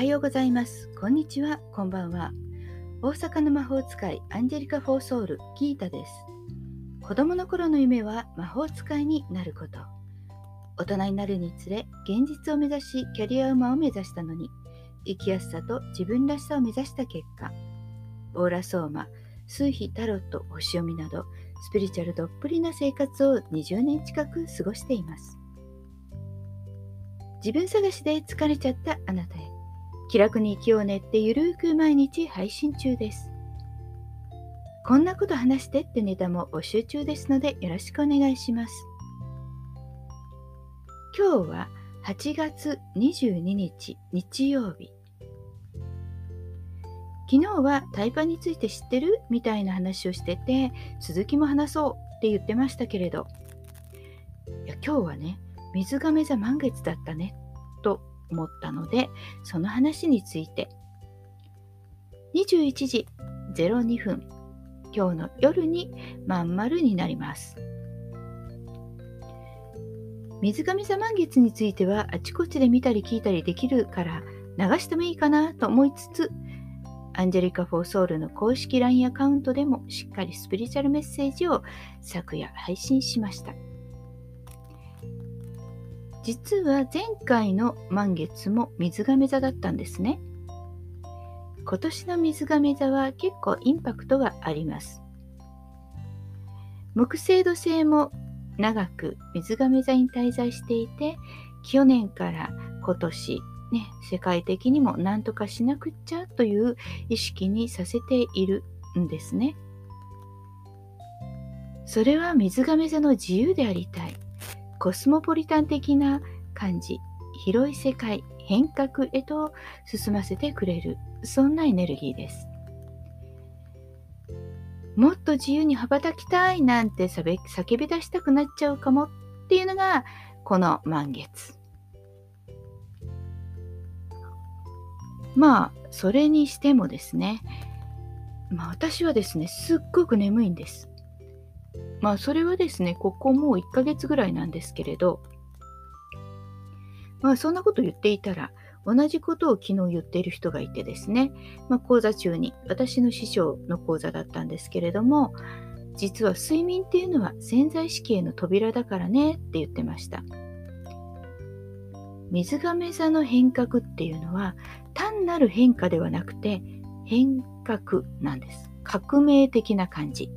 はようございます。こんにちは。こんばんは。大阪の魔法使いアンジェリカ・フォーソウル・ギータです。子供の頃の夢は魔法使いになること。大人になるにつれ、現実を目指し、キャリアウマを目指したのに、生きやすさと自分らしさを目指した結果、オーラソーマ、数秘タロット、星読みなど、スピリチュアルどっぷりな生活を20年近く過ごしています。自分探しで疲れちゃったあなたへ。気楽に生きようねってゆるーく毎日配信中です。こんなこと話してってネタも募集中ですのでよろしくお願いします。今日は8月22日日曜日。昨日はタイパについて知ってるみたいな話をしてて続きも話そうって言ってましたけれどいや今日はね水亀座満月だったねと思ったのでその話について21時02分今日の夜にまん丸になります水上座満月についてはあちこちで見たり聞いたりできるから流してもいいかなと思いつつアンジェリカ・フォーソウルの公式 LINE アカウントでもしっかりスピリチュアルメッセージを昨夜配信しました。実は前回の満月も水亀座だったんですね。今年の水亀座は結構インパクトがあります。木星土星も長く水亀座に滞在していて、去年から今年、ね、世界的にも何とかしなくっちゃという意識にさせているんですね。それは水亀座の自由でありたい。コスモポリタン的な感じ広い世界変革へと進ませてくれるそんなエネルギーです。もっと自由に羽ばたきたいなんて叫び出したくなっちゃうかもっていうのがこの満月。まあそれにしてもですね。まあ私はですねすっごく眠いんです。まあそれはですね、ここもう1ヶ月ぐらいなんですけれど、まあそんなこと言っていたら、同じことを昨日言っている人がいてですね、まあ、講座中に私の師匠の講座だったんですけれども、実は睡眠っていうのは潜在意識への扉だからねって言ってました。水亀座の変革っていうのは単なる変化ではなくて変革なんです。革命的な感じ。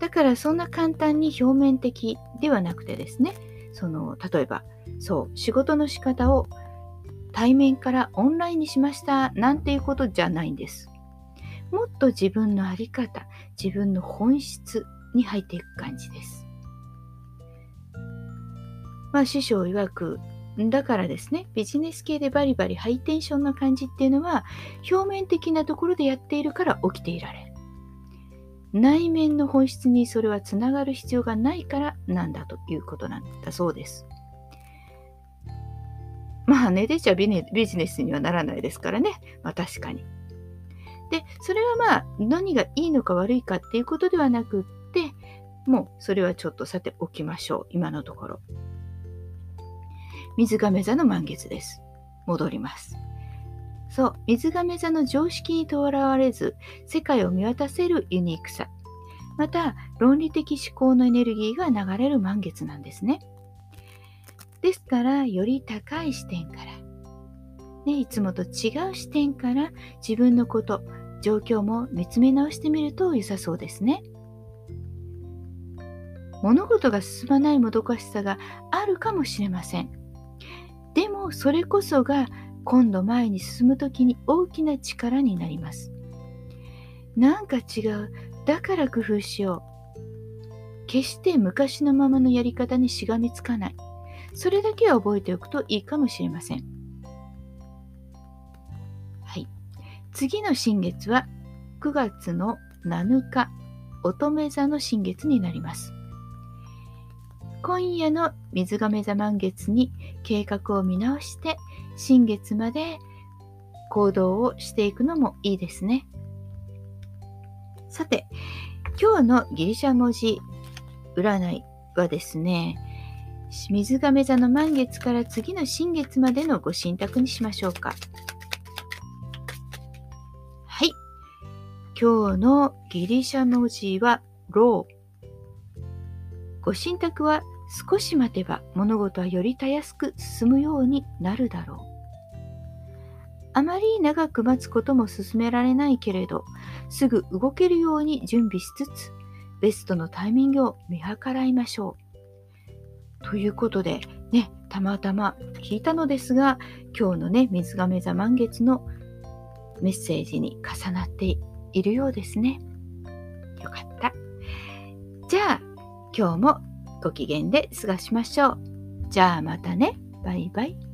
だからそんな簡単に表面的ではなくてですね、その例えばそう仕事の仕方を対面からオンラインにしましたなんていうことじゃないんです。もっと自分の在り方、自分の本質に入っていく感じです。まあ師匠曰くだからですね、ビジネス系でバリバリハイテンションな感じっていうのは表面的なところでやっているから起きていられる。内面の本質にそれはつながる必要がないからなんだということなんだそうです。まあ、寝てちゃビジネスにはならないですからね。まあ、確かに。で、それはまあ、何がいいのか悪いかっていうことではなくって、もうそれはちょっとさておきましょう。今のところ。水亀座の満月です。戻ります。そ、水亀座の常識にとらわれず、世界を見渡せるユニークさ。また、論理的思考のエネルギーが流れる満月なんですね。ですから、より高い視点から、ね、いつもと違う視点から自分のこと、状況も見つめ直してみると良さそうですね。物事が進まないもどかしさがあるかもしれません。でもそれこそが今度前に進む時に大きな力になります。なんか違う。だから工夫しよう。決して昔のままのやり方にしがみつかない。それだけは覚えておくといいかもしれません。はい。次の新月は9月の7日、乙女座の新月になります。今夜の水亀座満月に計画を見直して新月まで行動をしていくのもいいですね。さて、今日のギリシャ文字占いはですね、水亀座の満月から次の新月までのご神託にしましょうか。はい。今日のギリシャ文字はロー。ご神託は少し待てば物事はよりたやすく進むようになるだろう。あまり長く待つことも勧められないけれど、すぐ動けるように準備しつつ、ベストのタイミングを見計らいましょう。ということで、ね、たまたま聞いたのですが、今日のね、水亀座満月のメッセージに重なっているようですね。よかった。じゃあ、今日もご機嫌で過ごしましょう。じゃあまたね。バイバイ。